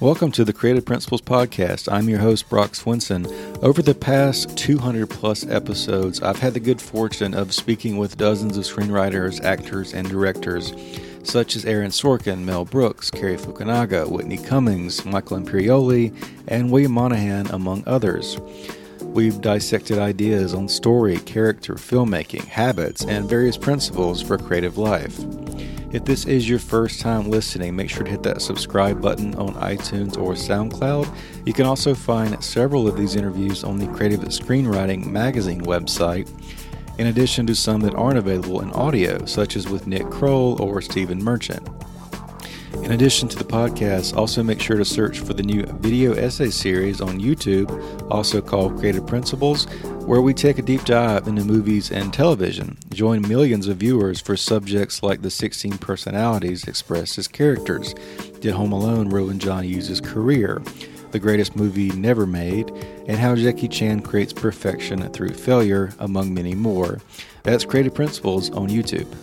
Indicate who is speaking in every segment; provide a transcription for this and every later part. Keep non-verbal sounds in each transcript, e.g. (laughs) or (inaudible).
Speaker 1: Welcome to the Creative Principles Podcast. I'm your host, Brock Swinson. Over the past 200 plus episodes, I've had the good fortune of speaking with dozens of screenwriters, actors, and directors, such as Aaron Sorkin, Mel Brooks, Cary Fukunaga, Whitney Cummings, Michael Imperioli, and William Monahan, among others. We've dissected ideas on story, character, filmmaking, habits, and various principles for creative life. If this is your first time listening, make sure to hit that subscribe button on iTunes or SoundCloud. You can also find several of these interviews on the Creative Screenwriting Magazine website, in addition to some that aren't available in audio, such as with Nick Kroll or Stephen Merchant. In addition to the podcast, also make sure to search for the new video essay series on YouTube, also called Creative Principles, where we take a deep dive into movies and television. Join millions of viewers for subjects like the 16 personalities expressed as characters. Did Home Alone ruin John Hughes' career? The greatest movie never made, and how Jackie Chan creates perfection through failure, among many more. That's Creative Principles on YouTube.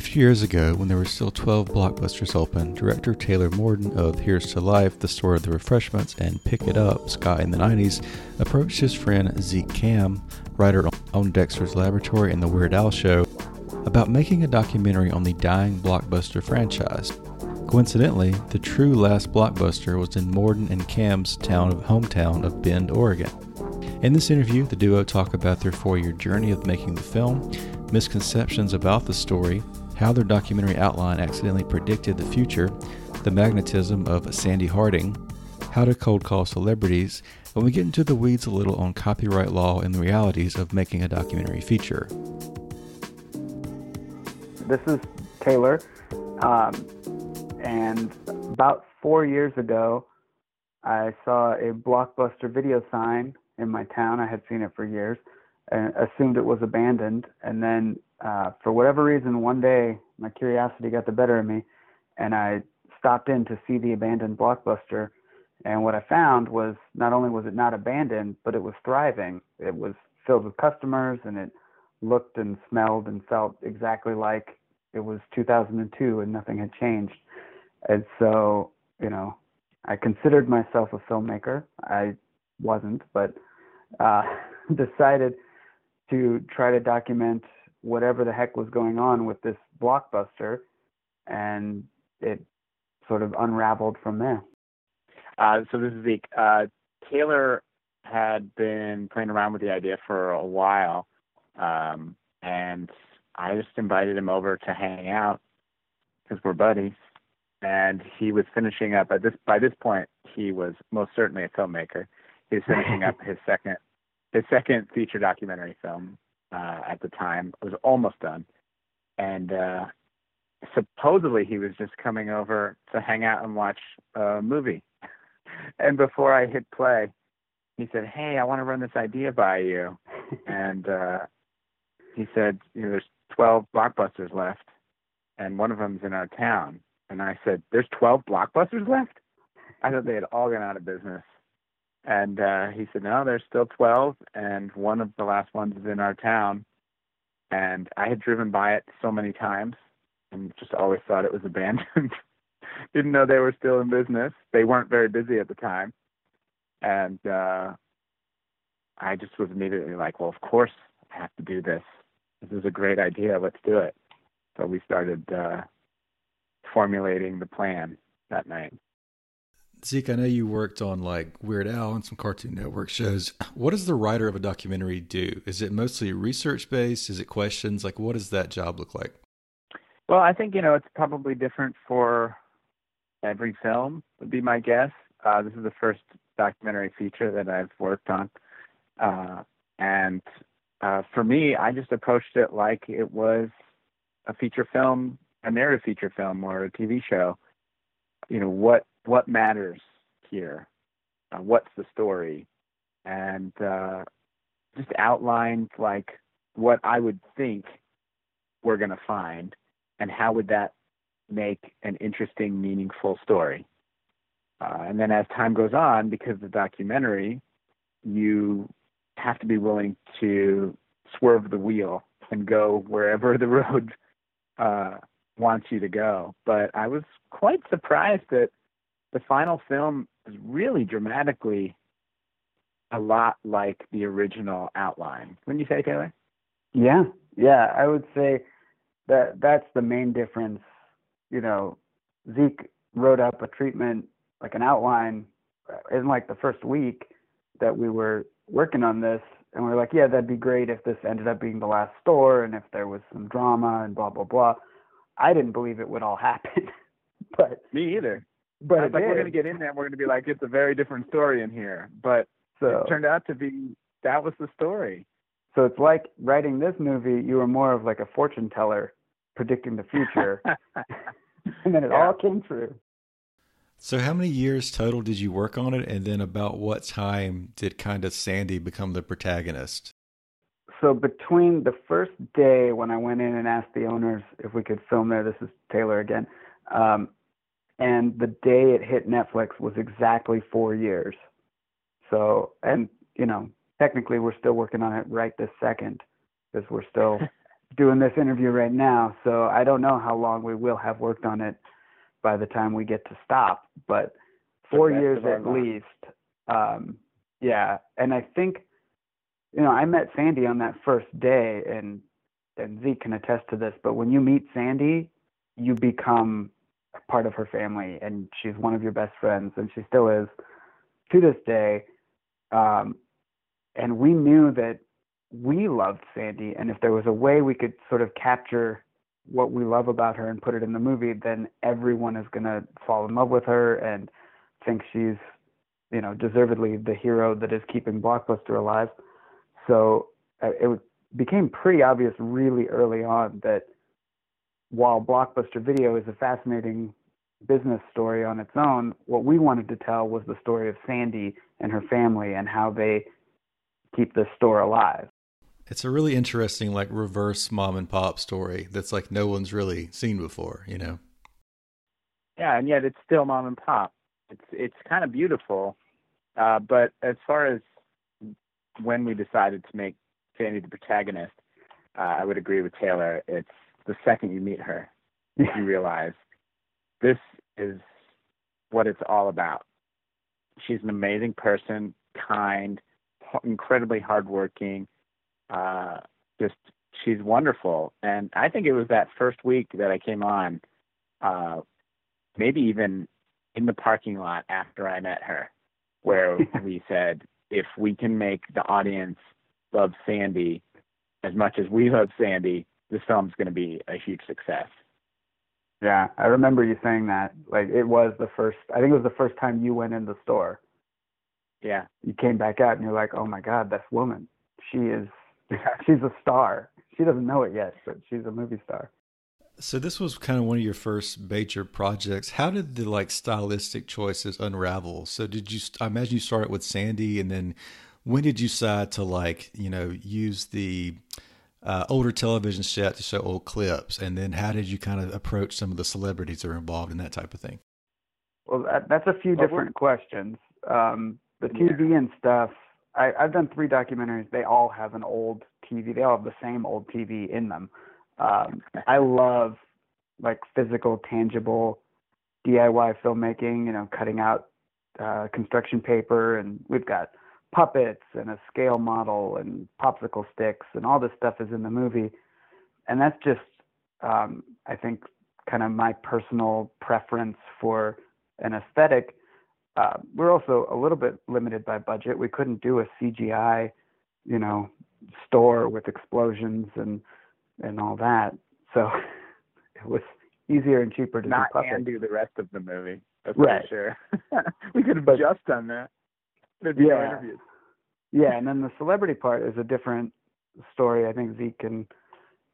Speaker 1: A few years ago, when there were still 12 blockbusters open, director Taylor Morden of Here's to Life, The Story of the Refreshments, and Pick It Up, Ska in the 90s, approached his friend Zeke Kamm, writer on Dexter's Laboratory and The Weird Al Show, about making a documentary on the dying blockbuster franchise. Coincidentally, the true last blockbuster was in Morden and Kamm's town of hometown of Bend, Oregon. In this interview, the duo talk about their four-year journey of making the film, misconceptions about the story, how their documentary outline accidentally predicted the future, the magnetism of Sandy Harding, how to cold call celebrities, and we get into the weeds a little on copyright law and the realities of making a documentary feature.
Speaker 2: This is Taylor, um, and about four years ago, I saw a blockbuster video sign in my town. I had seen it for years and assumed it was abandoned. And then, uh, for whatever reason, one day my curiosity got the better of me, and I stopped in to see the abandoned blockbuster. And what I found was not only was it not abandoned, but it was thriving. It was filled with customers, and it looked and smelled and felt exactly like it was 2002, and nothing had changed. And so, you know, I considered myself a filmmaker. I wasn't, but uh, (laughs) decided to try to document whatever the heck was going on with this blockbuster, and it sort of unraveled from there.
Speaker 3: Uh, so this is Zeke. Uh, Taylor had been playing around with the idea for a while, um, and I just invited him over to hang out because we're buddies. And he was finishing up at this. By this point, he was most certainly a filmmaker. He was finishing up (laughs) his second his second feature documentary film uh, at the time. It was almost done, and uh, supposedly he was just coming over to hang out and watch a movie. (laughs) and before I hit play, he said, "Hey, I want to run this idea by you." (laughs) and uh, he said, "You know, there's 12 blockbusters left, and one of them's in our town." And I said, "There's 12 blockbusters left." I thought they had all gone out of business. And uh, he said, no, there's still 12, and one of the last ones is in our town. And I had driven by it so many times and just always thought it was (laughs) abandoned. Didn't know they were still in business. They weren't very busy at the time. And uh, I just was immediately like, well, of course I have to do this. This is a great idea. Let's do it. So we started uh, formulating the plan that night.
Speaker 1: Zeke, I know you worked on like Weird Al and some Cartoon Network shows. What does the writer of a documentary do? Is it mostly research based? Is it questions? Like, what does that job look like?
Speaker 3: Well, I think you know it's probably different for every film. Would be my guess. Uh, this is the first documentary feature that I've worked on, uh, and uh, for me, I just approached it like it was a feature film a narrative feature film or a TV show, you know what what matters here, uh, what's the story, and uh, just outlined like what I would think we're going to find, and how would that make an interesting, meaningful story. Uh, and then as time goes on, because the documentary, you have to be willing to swerve the wheel and go wherever (laughs) the road uh, wants you to go. But I was quite surprised that the final film is really dramatically a lot like the original outline. Wouldn't you say, Taylor?
Speaker 2: Yeah, yeah, I would say that that's the main difference. You know, Zeke wrote up a treatment, like an outline, uh, in like the first week that we were working on this, and we are like, yeah, that'd be great if this ended up being the last store and if there was some drama and blah blah blah. I didn't believe it would all happen, (laughs) but
Speaker 3: me either.
Speaker 2: But
Speaker 3: like, we're gonna get in there, and we're gonna be like, it's a very different story in here, but
Speaker 2: so,
Speaker 3: it turned out to be that was the story.
Speaker 2: So it's like writing this movie, you were more of like a fortune teller predicting the future. (laughs) and then it yeah. all came true.
Speaker 1: So how many years total did you work on it and then about what time did kind of Sandy become the protagonist?
Speaker 2: So between the first day when I went in and asked the owners if we could film there, this is Taylor again, um, and the day it hit Netflix was exactly four years. So, and you know, technically we're still working on it right this second because we're still (laughs) doing this interview right now. So I don't know how long we will have worked on it by the time we get to stop, but four years at least. Um, yeah, and I think, you know, I met Sandy on that first day, and and Zeke can attest to this. But when you meet Sandy, you become part of her family, and she's one of your best friends, and she still is to this day. Um, and we knew that we loved Sandy, and if there was a way we could sort of capture what we love about her and put it in the movie, then everyone is gonna fall in love with her and think she's, you know, deservedly the hero that is keeping Blockbuster alive. So uh, it became pretty obvious really early on that while Blockbuster Video is a fascinating business story on its own, what we wanted to tell was the story of Sandy and her family and how they keep this store alive.
Speaker 1: It's a really interesting, like reverse mom and pop story that's like no one's really seen before, you know?
Speaker 3: Yeah, and yet it's still mom and pop. It's it's kind of beautiful, uh, but as far as when we decided to make Sandy the protagonist, uh, I would agree with Taylor. It's the second you meet her, you realize this is what it's all about. She's an amazing person, kind, incredibly hardworking. Uh, just she's wonderful, and I think it was that first week that I came on, uh, maybe even in the parking lot after I met her, where (laughs) we said if we can make the audience love Sandy as much as we love Sandy, this film's going to be a huge success.
Speaker 2: Yeah, I remember you saying that. Like it was the first. I think it was the first time you went in the store.
Speaker 3: Yeah.
Speaker 2: You came back out and you're like, oh my god, this woman, she is, (laughs) she's a star. She doesn't know it yet, but she's a movie star.
Speaker 1: So this was kind of one of your first major projects. How did the like stylistic choices unravel? So did you? I imagine you started with Sandy, and then when did you decide to like you know use the uh, older television set to show old clips, and then how did you kind of approach some of the celebrities that are involved in that type of thing?
Speaker 2: Well, that, that's a few different questions. Um, the TV yeah. and stuff. I, I've done three documentaries. They all have an old TV. They all have the same old TV in them. Um, I love like physical, tangible DIY filmmaking. You know, cutting out uh, construction paper, and we've got puppets and a scale model and popsicle sticks and all this stuff is in the movie. And that's just um, i think kind of my personal preference for an aesthetic. Uh, we're also a little bit limited by budget. We couldn't do a cgi you know store with explosions and and all that. So (laughs) it was easier and cheaper to
Speaker 3: not
Speaker 2: do puppets.
Speaker 3: and do the rest of the movie that's
Speaker 2: right.
Speaker 3: for sure. (laughs) We could have but, just done that
Speaker 2: yeah. Yeah, and then the celebrity part is a different story. I think Zeke can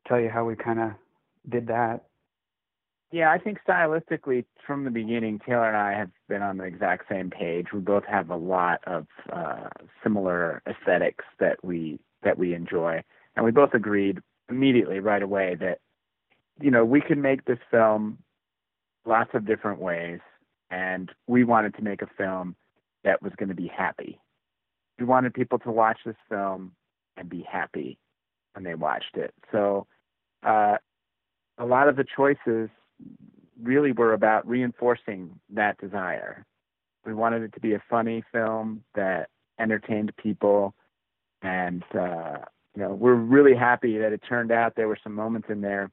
Speaker 2: tell you how we kind of did that.
Speaker 3: Yeah, I think stylistically, from the beginning, Taylor and I have been on the exact same page. We both have a lot of uh, similar aesthetics that we that we enjoy, and we both agreed immediately right away that you know we could make this film lots of different ways, and we wanted to make a film that was going to be happy. We wanted people to watch this film and be happy when they watched it. So uh, a lot of the choices really were about reinforcing that desire. We wanted it to be a funny film that entertained people, and uh, you know we're really happy that it turned out there were some moments in there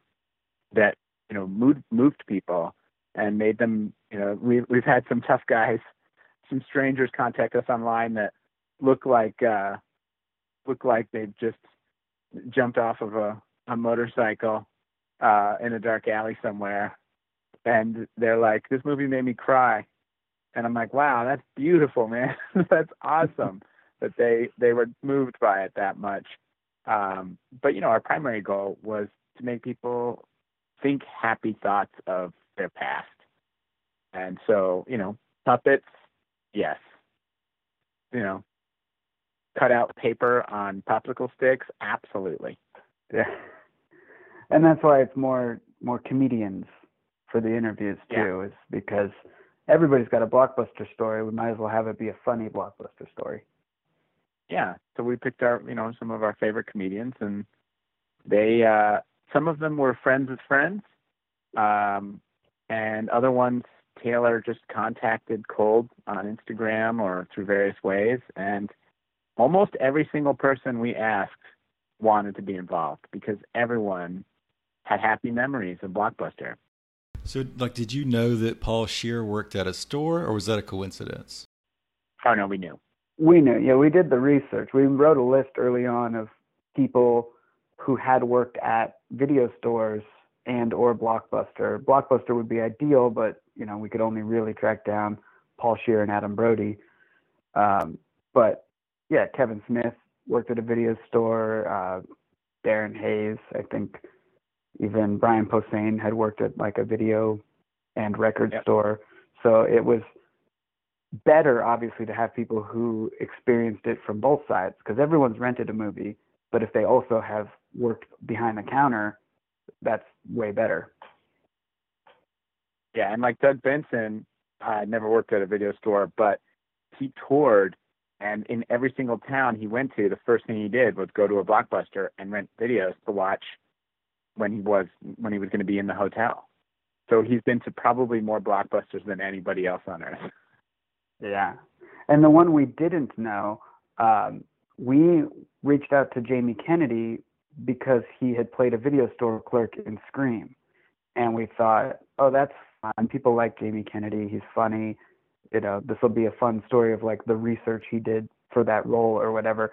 Speaker 3: that you know moved moved people and made them you know we we've had some tough guys, some strangers contact us online that look like uh, look like they've just jumped off of a, a motorcycle uh, in a dark alley somewhere, and they're like, "This movie made me cry," and I'm like, "Wow, that's beautiful, man. (laughs) that's awesome (laughs) that they they were moved by it that much." Um, but you know, our primary goal was to make people think happy thoughts of their past, and so you know, puppets, yes, you know, cut out paper on popsicle sticks, absolutely.
Speaker 2: Yeah and that's why it's more more comedians for the interviews too,
Speaker 3: yeah.
Speaker 2: is because everybody's got a blockbuster story. We might as well have it be a funny blockbuster story.
Speaker 3: Yeah. So we picked our you know some of our favorite comedians, and they uh, some of them were friends of friends, um, and other ones Taylor just contacted cold on Instagram or through various ways, and almost every single person we asked wanted to be involved because everyone had happy memories of Blockbuster.
Speaker 1: So, like, did you know that Paul Scheer worked at a store, or was that a coincidence?
Speaker 3: Oh no, we knew.
Speaker 2: We knew. Yeah, we did the research. We wrote a list early on of people who had worked at video stores and or Blockbuster. Blockbuster would be ideal, but you know we could only really track down Paul Scheer and Adam Brody. Um, but yeah, Kevin Smith worked at a video store. Uh, Darren Hayes, I think even Brian Posehn had worked at like a video and record
Speaker 3: yep.
Speaker 2: store. So it was better, obviously, to have people who experienced it from both sides because everyone's rented a movie. But if they also have worked behind the counter, that's way better.
Speaker 3: Yeah, and like Doug Benson, I never worked at a video store, but he toured, and in every single town he went to, the first thing he did was go to a blockbuster and rent videos to watch when he was when he was going to be in the hotel. So he's been to probably more blockbusters than anybody else on earth.
Speaker 2: Yeah, and the one we didn't know, um, we reached out to Jamie Kennedy because he had played a video store clerk in Scream, and we thought, oh, that's fun. People like Jamie Kennedy. He's funny. You know, this will be a fun story of like the research he did for that role or whatever.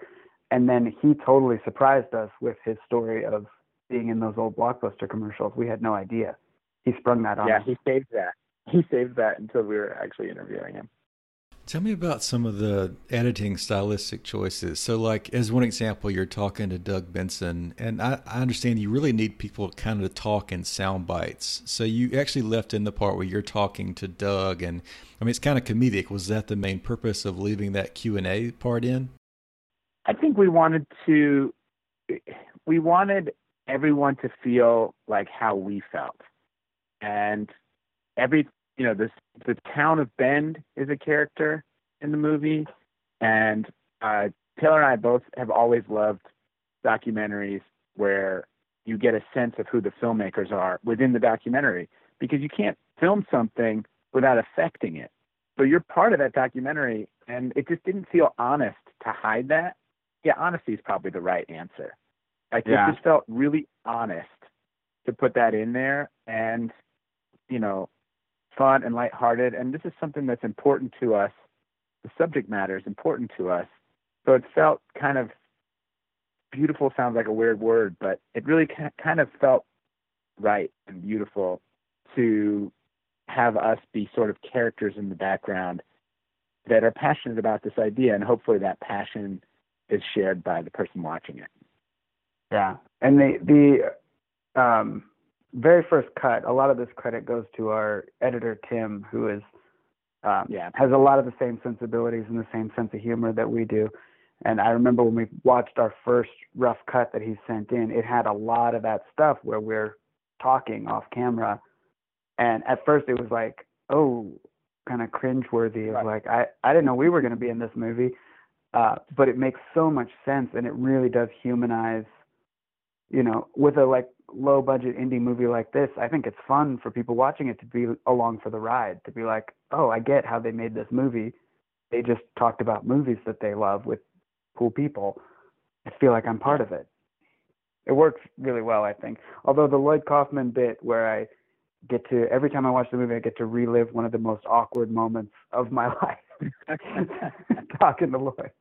Speaker 2: And then he totally surprised us with his story of being in those old blockbuster commercials. We had no idea. He sprung that on
Speaker 3: Yeah,
Speaker 2: us.
Speaker 3: he saved that. He saved that until we were actually interviewing him.
Speaker 1: Tell me about some of the editing stylistic choices. So, like as one example, you're talking to Doug Benson, and I, I understand you really need people kind of to talk in sound bites. So you actually left in the part where you're talking to Doug, and I mean it's kind of comedic. Was that the main purpose of leaving that Q and A part in?
Speaker 3: I think we wanted to. We wanted everyone to feel like how we felt. And every, you know, this the town of Bend is a character in the movie, and uh, Taylor and I both have always loved documentaries where you get a sense of who the filmmakers are within the documentary because you can't film something without affecting it. So you're part of that documentary, and it just didn't feel honest to hide that. Yeah, honesty is probably the right answer. Like
Speaker 2: Yeah.
Speaker 3: it just felt really honest to put that in there and you know, fun and lighthearted. And this is something that's important to us. The subject matter is important to us. So it felt kind of beautiful sounds like a weird word, but it really kind of felt right and beautiful to have us be sort of characters in the background that are passionate about this idea and hopefully that passion is shared by the person watching it.
Speaker 2: Yeah, and the the um, very first cut, a lot of this credit goes to our editor Tim, who is um,
Speaker 3: Yeah.
Speaker 2: has a lot of the same sensibilities and the same sense of humor that we do. And I remember when we watched our first rough cut that he sent in, it had a lot of that stuff where we're talking off camera. And at first it was like, oh, kind of cringeworthy of like I, I didn't know we were gonna be in this movie. Uh, but it makes so much sense and it really does humanize you know, with a like low budget indie movie like this, I think it's fun for people watching it to be along for the ride, to be like, oh, I get how they made this movie. They just talked about movies that they love with cool people. I feel like I'm part of it. It works really well, I think. Although the Lloyd Kaufman bit where I get to every time I watch the movie I get to relive one of the most awkward moments of my (laughs) life. (laughs) (laughs) Talking to Lloyd.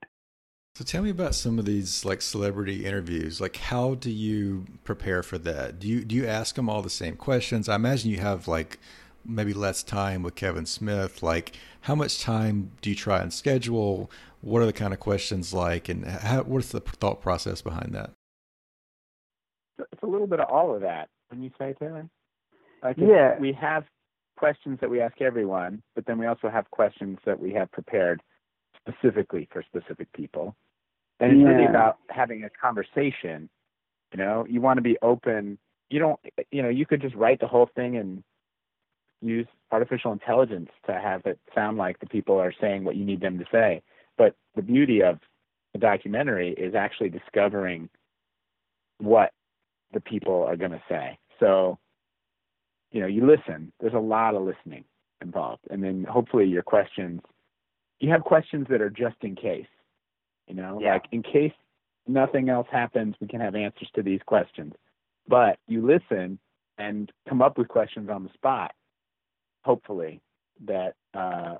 Speaker 1: So tell me about some of these like celebrity interviews. Like, how do you prepare for that? Do you do you ask them all the same questions? I imagine you have like maybe less time with Kevin Smith. Like, how much time do you try and schedule? What are the kind of questions like, and how, what's the thought process behind that?
Speaker 3: it's a little bit of all of that. When you say Taylor, like
Speaker 2: Yeah.
Speaker 3: we have questions that we ask everyone, but then we also have questions that we have prepared specifically for specific people. And it's really about having a conversation. You know, you want to be open. You don't, you know, you could just write the whole thing and use artificial intelligence to have it sound like the people are saying what you need them to say. But the beauty of a documentary is actually discovering what the people are going to say. So, you know, you listen. There's a lot of listening involved. And then hopefully your questions, you have questions that are just in case. You know,
Speaker 2: Yeah.
Speaker 3: like in case nothing else happens, we can have answers to these questions. But you listen and come up with questions on the spot, hopefully, that uh,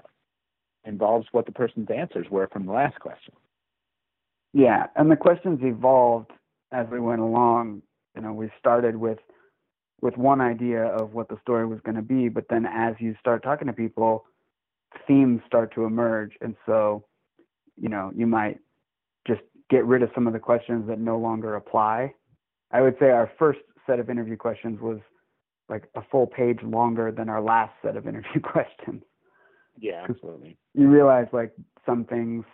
Speaker 3: involves what the person's answers were from the last question.
Speaker 2: Yeah, and the questions evolved as we went along. You know, we started with with one idea of what the story was going to be, but then as you start talking to people, themes start to emerge, and so you know you might just get rid of some of the questions that no longer apply. I would say our first set of interview questions was like a full page longer than our last set of interview (laughs) questions
Speaker 3: Yeah, absolutely.
Speaker 2: you realize like some things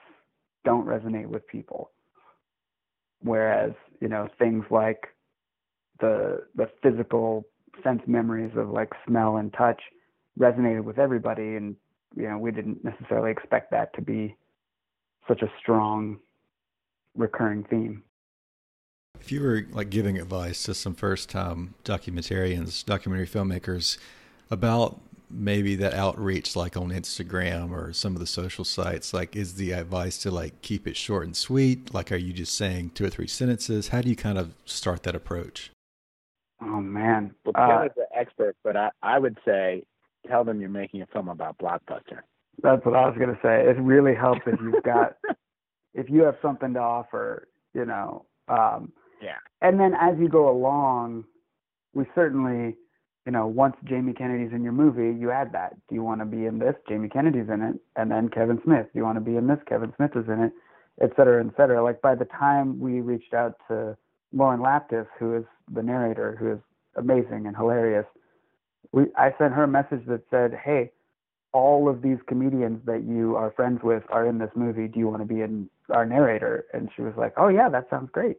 Speaker 2: don't resonate with people whereas you know things like the the physical sense memories of like smell and touch resonated with everybody and you know we didn't necessarily expect that to be such a strong recurring theme
Speaker 1: If you were like giving advice to some first time documentarians, documentary filmmakers about maybe that outreach like on Instagram or some of the social sites, like is the advice to like keep it short and sweet? Like are you just saying two or three sentences? How do you kind of start that approach?
Speaker 2: oh man
Speaker 3: Well,
Speaker 2: uh,
Speaker 3: Taylor's an expert, but I, I would say tell them you're making a film about Blockbuster.
Speaker 2: That's what I was gonna say. It really helps if you've got (laughs) if you have something to offer, you know. Um,
Speaker 3: Yeah.
Speaker 2: and then as you go along, we certainly, you know, once Jamie Kennedy's in your movie, you add that. Do you want to be in this? Jamie Kennedy's in it, and then Kevin Smith. Do you want to be in this? Kevin Smith is in it, et cetera, et cetera. Like by the time we reached out to Lauren Lapkus, who is the narrator, who is amazing and hilarious, we I sent her a message that said, "Hey, all of these comedians that you are friends with are in this movie. Do you want to be in our narrator?" And she was like, "Oh yeah, that sounds great."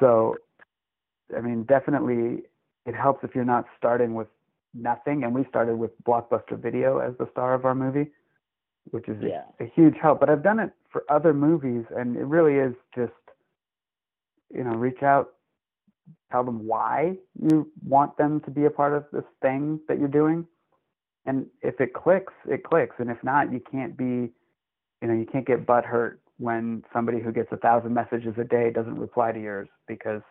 Speaker 2: So, I mean, definitely, it helps if you're not starting with nothing. And we started with Blockbuster Video as the star of our movie, which is a- a, huge help. But I've done it for other movies, and it really is just, you know, reach out, tell them why you want them to be a part of this thing that you're doing. And if it clicks, it clicks. And if not, you can't be, you know, you can't get butt hurt when somebody who gets a thousand messages a day doesn't reply to yours because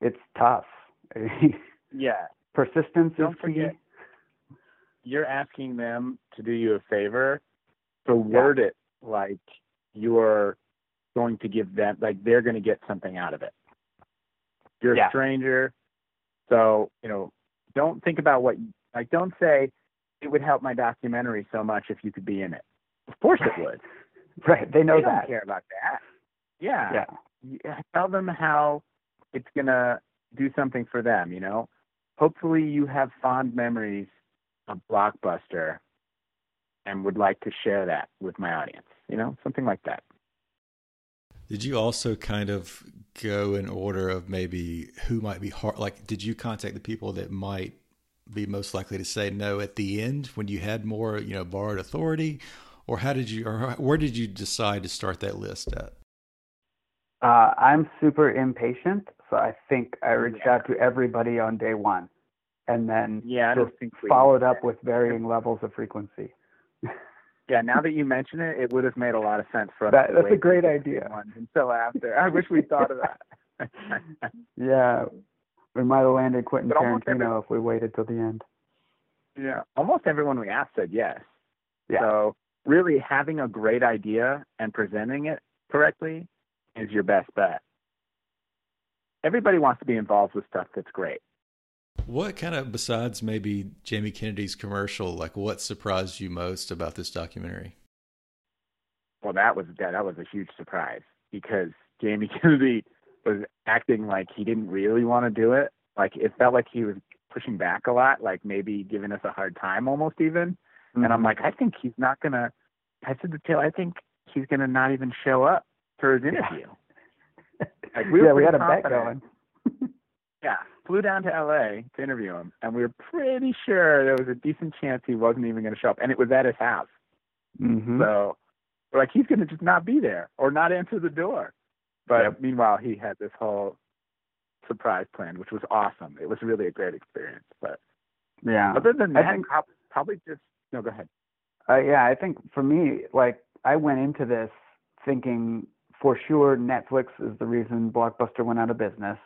Speaker 2: it's tough. (laughs)
Speaker 3: Yeah.
Speaker 2: Persistence
Speaker 3: Don't
Speaker 2: is key.
Speaker 3: forget- You're asking them to do you a favor, so word it like you're going to give them, like they're going to get something out of it. You're
Speaker 2: Yeah.
Speaker 3: a stranger, so you know. Don't think about what, like, don't say it would help my documentary so much if you could be in it. Of course it would. (laughs)
Speaker 2: Right. They know
Speaker 3: they don't
Speaker 2: that.
Speaker 3: care about that. Yeah.
Speaker 2: Yeah.
Speaker 3: Yeah, uh, tell them how it's gonna do something for them. You know, hopefully you have fond memories of Blockbuster and would like to share that with my audience. You know, something like that.
Speaker 1: Did you also kind of go in order of maybe who might be hard? Like, did you contact the people that might be most likely to say no at the end when you had more, you know, borrowed authority, or how did you, or where did you decide to start that list at?
Speaker 2: Uh, I'm super impatient, so I think I reached yeah. out to everybody on day one, and then
Speaker 3: yeah,
Speaker 2: just followed up with varying levels of frequency. (laughs)
Speaker 3: Yeah, now that you mention it, it would have made a lot of sense for us.
Speaker 2: That, that's a great idea.
Speaker 3: Until after, I wish we thought of that. (laughs)
Speaker 2: yeah, we might have landed Quentin Tarantino every, if we waited till the end.
Speaker 3: Yeah, almost everyone we asked said yes.
Speaker 2: Yeah.
Speaker 3: So really, having a great idea and presenting it correctly is your best bet. Everybody wants to be involved with stuff that's great.
Speaker 1: What kind of, besides maybe Jamie Kennedy's commercial, like what surprised you most about this documentary?
Speaker 3: Well, that was that, that was a huge surprise because Jamie (laughs) Kennedy was acting like he didn't really want to do it. Like it felt like he was pushing back a lot, like maybe giving us a hard time almost even. Mm-hmm. And I'm mm-hmm. like, I think he's not gonna. I said to Taylor, I think he's gonna not even show up for his interview. (laughs)
Speaker 2: like we yeah, we had a bet going. (laughs)
Speaker 3: yeah, flew down to LA to interview him, and we were pretty sure there was a decent chance he wasn't even going to show up, and it was at his house.
Speaker 2: Mm-hmm.
Speaker 3: So, we're like, he's going to just not be there or not answer the door. But yep. meanwhile, he had this whole surprise plan, which was awesome. It was really a great experience. But
Speaker 2: yeah,
Speaker 3: other than that, I think, probably just no. Go ahead.
Speaker 2: Uh, yeah, I think for me, like I went into this thinking for sure Netflix is the reason Blockbuster went out of business,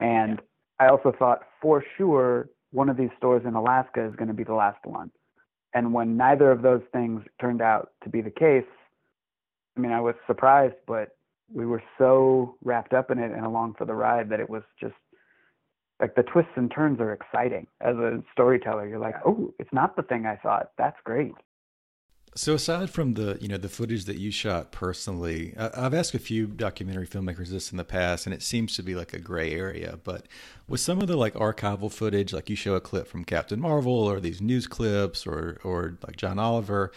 Speaker 2: and I also thought for sure one of these stores in Alaska is going to be the last one. And when neither of those things turned out to be the case, I mean, I was surprised, but we were so wrapped up in it and along for the ride that it was just like the twists and turns are exciting as a storyteller. You're like, oh, it's not the thing I thought. That's great.
Speaker 1: So aside from the you know the footage that you shot personally, I've asked a few documentary filmmakers this in the past, and it seems to be like a gray area. But with some of the like archival footage, like you show a clip from Captain Marvel or these news clips, or or like John Oliver,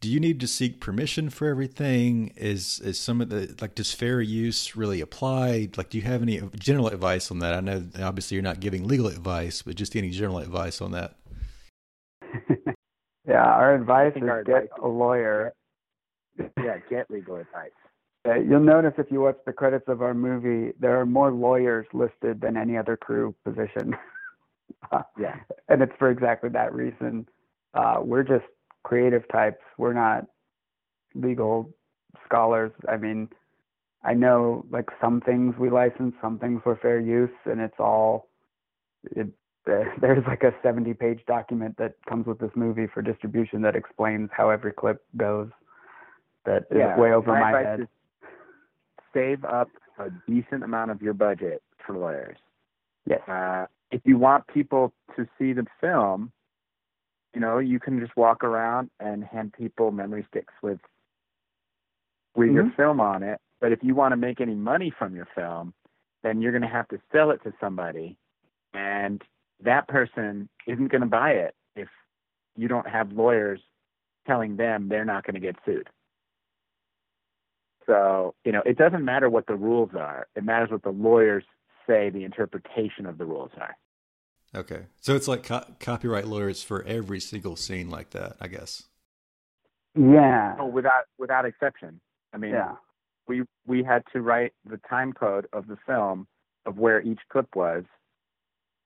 Speaker 1: do you need to seek permission for everything? Is is some of the like does fair use really apply? Like, do you have any general advice on that? I know obviously you're not giving legal advice, but just any general advice on that.
Speaker 2: Yeah, our advice is our get advice a lawyer.
Speaker 3: Yeah, get legal advice.
Speaker 2: Uh, you'll notice if you watch the credits of our movie, there are more lawyers listed than any other crew position. (laughs)
Speaker 3: yeah,
Speaker 2: and it's for exactly that reason. Uh, we're just creative types. We're not legal scholars. I mean, I know like some things we license, some things for fair use, and it's all it (laughs) there's like a 70 page document that comes with this movie for distribution that explains how every clip goes that is
Speaker 3: yeah,
Speaker 2: way over
Speaker 3: my,
Speaker 2: my head.
Speaker 3: save up a decent amount of your budget for lawyers.
Speaker 2: Yes.
Speaker 3: Uh, if you want people to see the film you know you can just walk around and hand people memory sticks with with mm-hmm. your film on it. But if you want to make any money from your film then you're going to have to sell it to somebody. And that person isn't going to buy it if you don't have lawyers telling them they're not going to get sued. So, you know, it doesn't matter what the rules are. It matters what the lawyers say the interpretation of the rules are.
Speaker 1: Okay. So it's like co- copyright lawyers for every single scene like that, I guess.
Speaker 2: Yeah.
Speaker 3: Oh, without without exception. I mean,
Speaker 2: yeah.
Speaker 3: we we had to write the time code of the film of where each clip was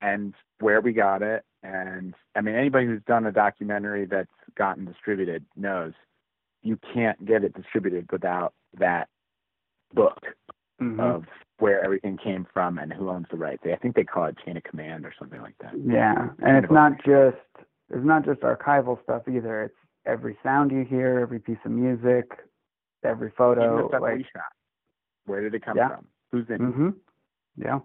Speaker 3: and where we got it. And I mean, anybody who's done a documentary that's gotten distributed knows you can't get it distributed without that book mm-hmm. of where everything came from and who owns the rights. I think they call it chain of command or something like that.
Speaker 2: Yeah, and it's not just it's not just archival stuff either. It's every sound you hear, every piece of music, every photo.
Speaker 3: Even the
Speaker 2: like,
Speaker 3: we shot. Where did it come
Speaker 2: yeah.
Speaker 3: from? Who's in
Speaker 2: mm-hmm. Yeah.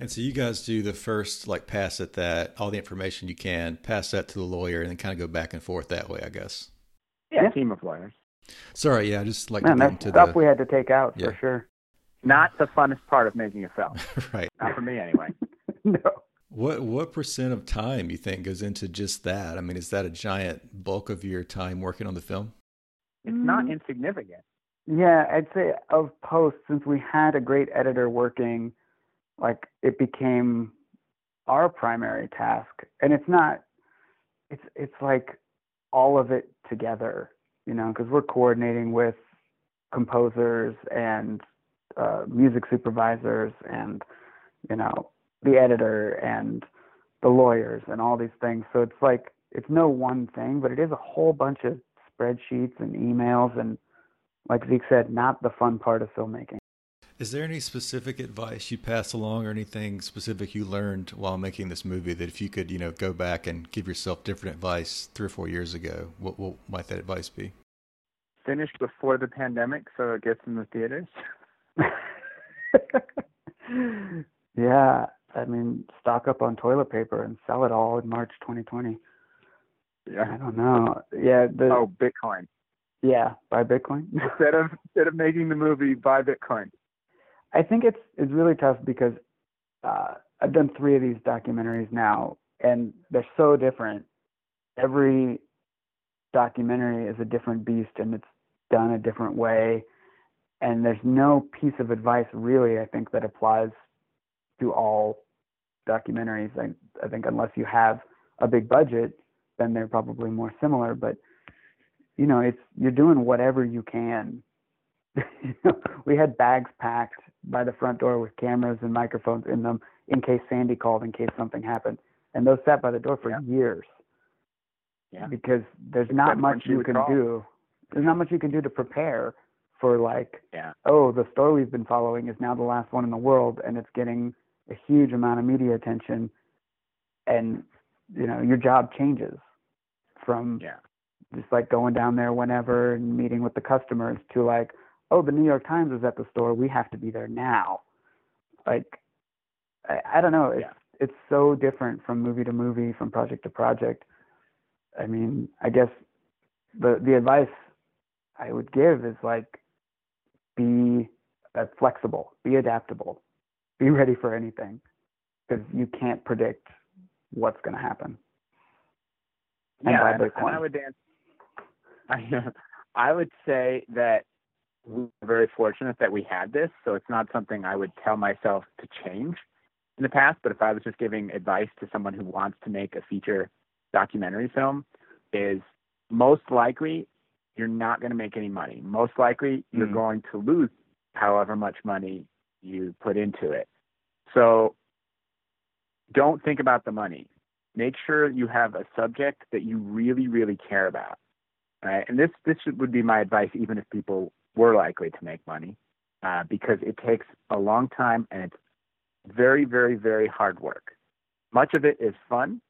Speaker 1: And so you guys do the first like pass at that, all the information you can, pass that to the lawyer, and then kind of go back and forth that way, I guess.
Speaker 3: Yeah, team of lawyers.
Speaker 1: Sorry, yeah, just like
Speaker 2: Man,
Speaker 1: to
Speaker 2: that's stuff
Speaker 1: the,
Speaker 2: we had to take out
Speaker 1: yeah.
Speaker 2: for sure.
Speaker 3: Not the funnest part of making a film. (laughs)
Speaker 1: right.
Speaker 3: Not for me, anyway. (laughs)
Speaker 2: no.
Speaker 1: What what percent of time you think goes into just that? I mean, is that a giant bulk of your time working on the film?
Speaker 3: It's not mm. insignificant.
Speaker 2: Yeah, I'd say of post, since we had a great editor working, like it became our primary task. And it's not, it's it's like all of it together, you know, because we're coordinating with composers and uh, music supervisors and you know the editor and the lawyers and all these things. So it's like it's no one thing, but it is a whole bunch of spreadsheets and emails and like Zeke said, not the fun part of filmmaking.
Speaker 1: Is there any specific advice you pass along or anything specific you learned while making this movie that if you could, you know, go back and give yourself different advice three or four years ago, what, what might that advice be?
Speaker 3: Finish before the pandemic so it gets in the theaters. (laughs)
Speaker 2: yeah, I mean, stock up on toilet paper and sell it all in March 2020.
Speaker 3: Yeah.
Speaker 2: I don't know. Yeah. The,
Speaker 3: oh, Bitcoin.
Speaker 2: Yeah, buy Bitcoin. (laughs)
Speaker 3: instead of instead of making the movie, buy Bitcoin.
Speaker 2: I think it's it's really tough because uh, I've done three of these documentaries now, and they're so different. Every documentary is a different beast, and it's done a different way. And there's no piece of advice really, I think, that applies to all documentaries. I, I think unless you have a big budget, then they're probably more similar. But you know, it's you're doing whatever you can. (laughs) we had bags packed by the front door with cameras and microphones in them in case Sandy called, in case something happened, and those sat by the door for
Speaker 3: yeah.
Speaker 2: years.
Speaker 3: Yeah.
Speaker 2: Because there's Except not much you can call. do. There's not much you can do to prepare for like,
Speaker 3: yeah.
Speaker 2: oh, the store we've been following is now the last one in the world, and it's getting a huge amount of media attention, and you know your job changes from
Speaker 3: yeah
Speaker 2: just like going down there whenever and meeting with the customers to like, oh, the New York Times is at the store. We have to be there now. Like, I, I don't know. It's,
Speaker 3: yeah.
Speaker 2: it's so different from movie to movie, from project to project. I mean, I guess the the advice I would give is like, be uh, flexible, be adaptable, be ready for anything, because you can't predict what's going to happen.
Speaker 3: Yeah, and, and I would dance (laughs) I, I would say that we're very fortunate that we had this. So it's not something I would tell myself to change in the past. But if I was just giving advice to someone who wants to make a feature documentary film, is most likely you're not going to make any money. Most likely you're mm. going to lose however much money you put into it. So don't think about the money. Make sure you have a subject that you really, really care about right? And this this would be my advice, even if people were likely to make money, uh, because it takes a long time and it's very, very, very hard work. Much of it is fun,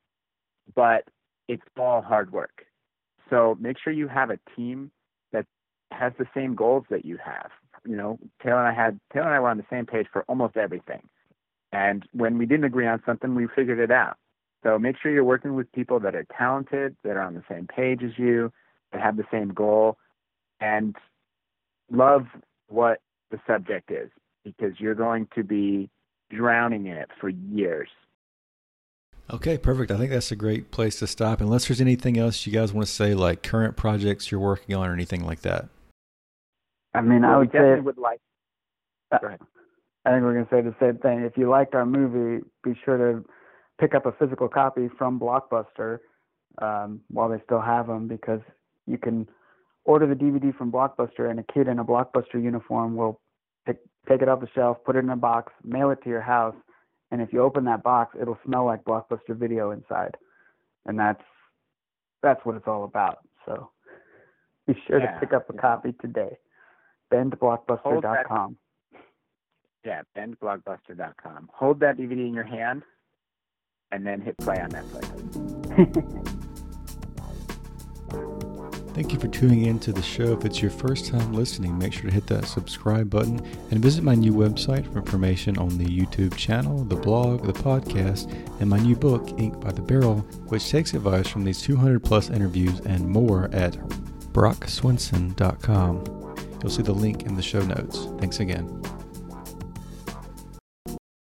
Speaker 3: but it's all hard work. So make sure you have a team that has the same goals that you have. You know, Taylor and I had Taylor and I were on the same page for almost everything. And when we didn't agree on something, we figured it out. So make sure you're working with people that are talented, that are on the same page as you, that have the same goal and love what the subject is because you're going to be drowning in it for years.
Speaker 1: Okay, perfect. I think that's a great place to stop. Unless there's anything else you guys want to say, like current projects you're working on or anything like that.
Speaker 2: I mean,
Speaker 3: well,
Speaker 2: I would
Speaker 3: say
Speaker 2: would
Speaker 3: like.
Speaker 2: Uh, Go ahead. I think we're going to say the same thing. If you liked our movie, be sure to pick up a physical copy from Blockbuster um, while they still have them, because you can order the DVD from Blockbuster, and a kid in a Blockbuster uniform will pick, take it off the shelf, put it in a box, mail it to your house, and if you open that box, it'll smell like Blockbuster video inside, and that's that's what it's all about. So be sure
Speaker 3: yeah,
Speaker 2: to pick up a copy today. BendBlockbuster.com.
Speaker 3: Yeah, BendBlockbuster.com. Hold that DVD in your hand, and then hit play on Netflix. (laughs)
Speaker 1: Thank you for tuning in to the show. If it's your first time listening, make sure to hit that subscribe button and visit my new website for information on the YouTube channel, the blog, the podcast, and my new book, Ink by the Barrel, which takes advice from these 200 plus interviews and more at brockswinson.com. You'll see the link in the show notes. Thanks again.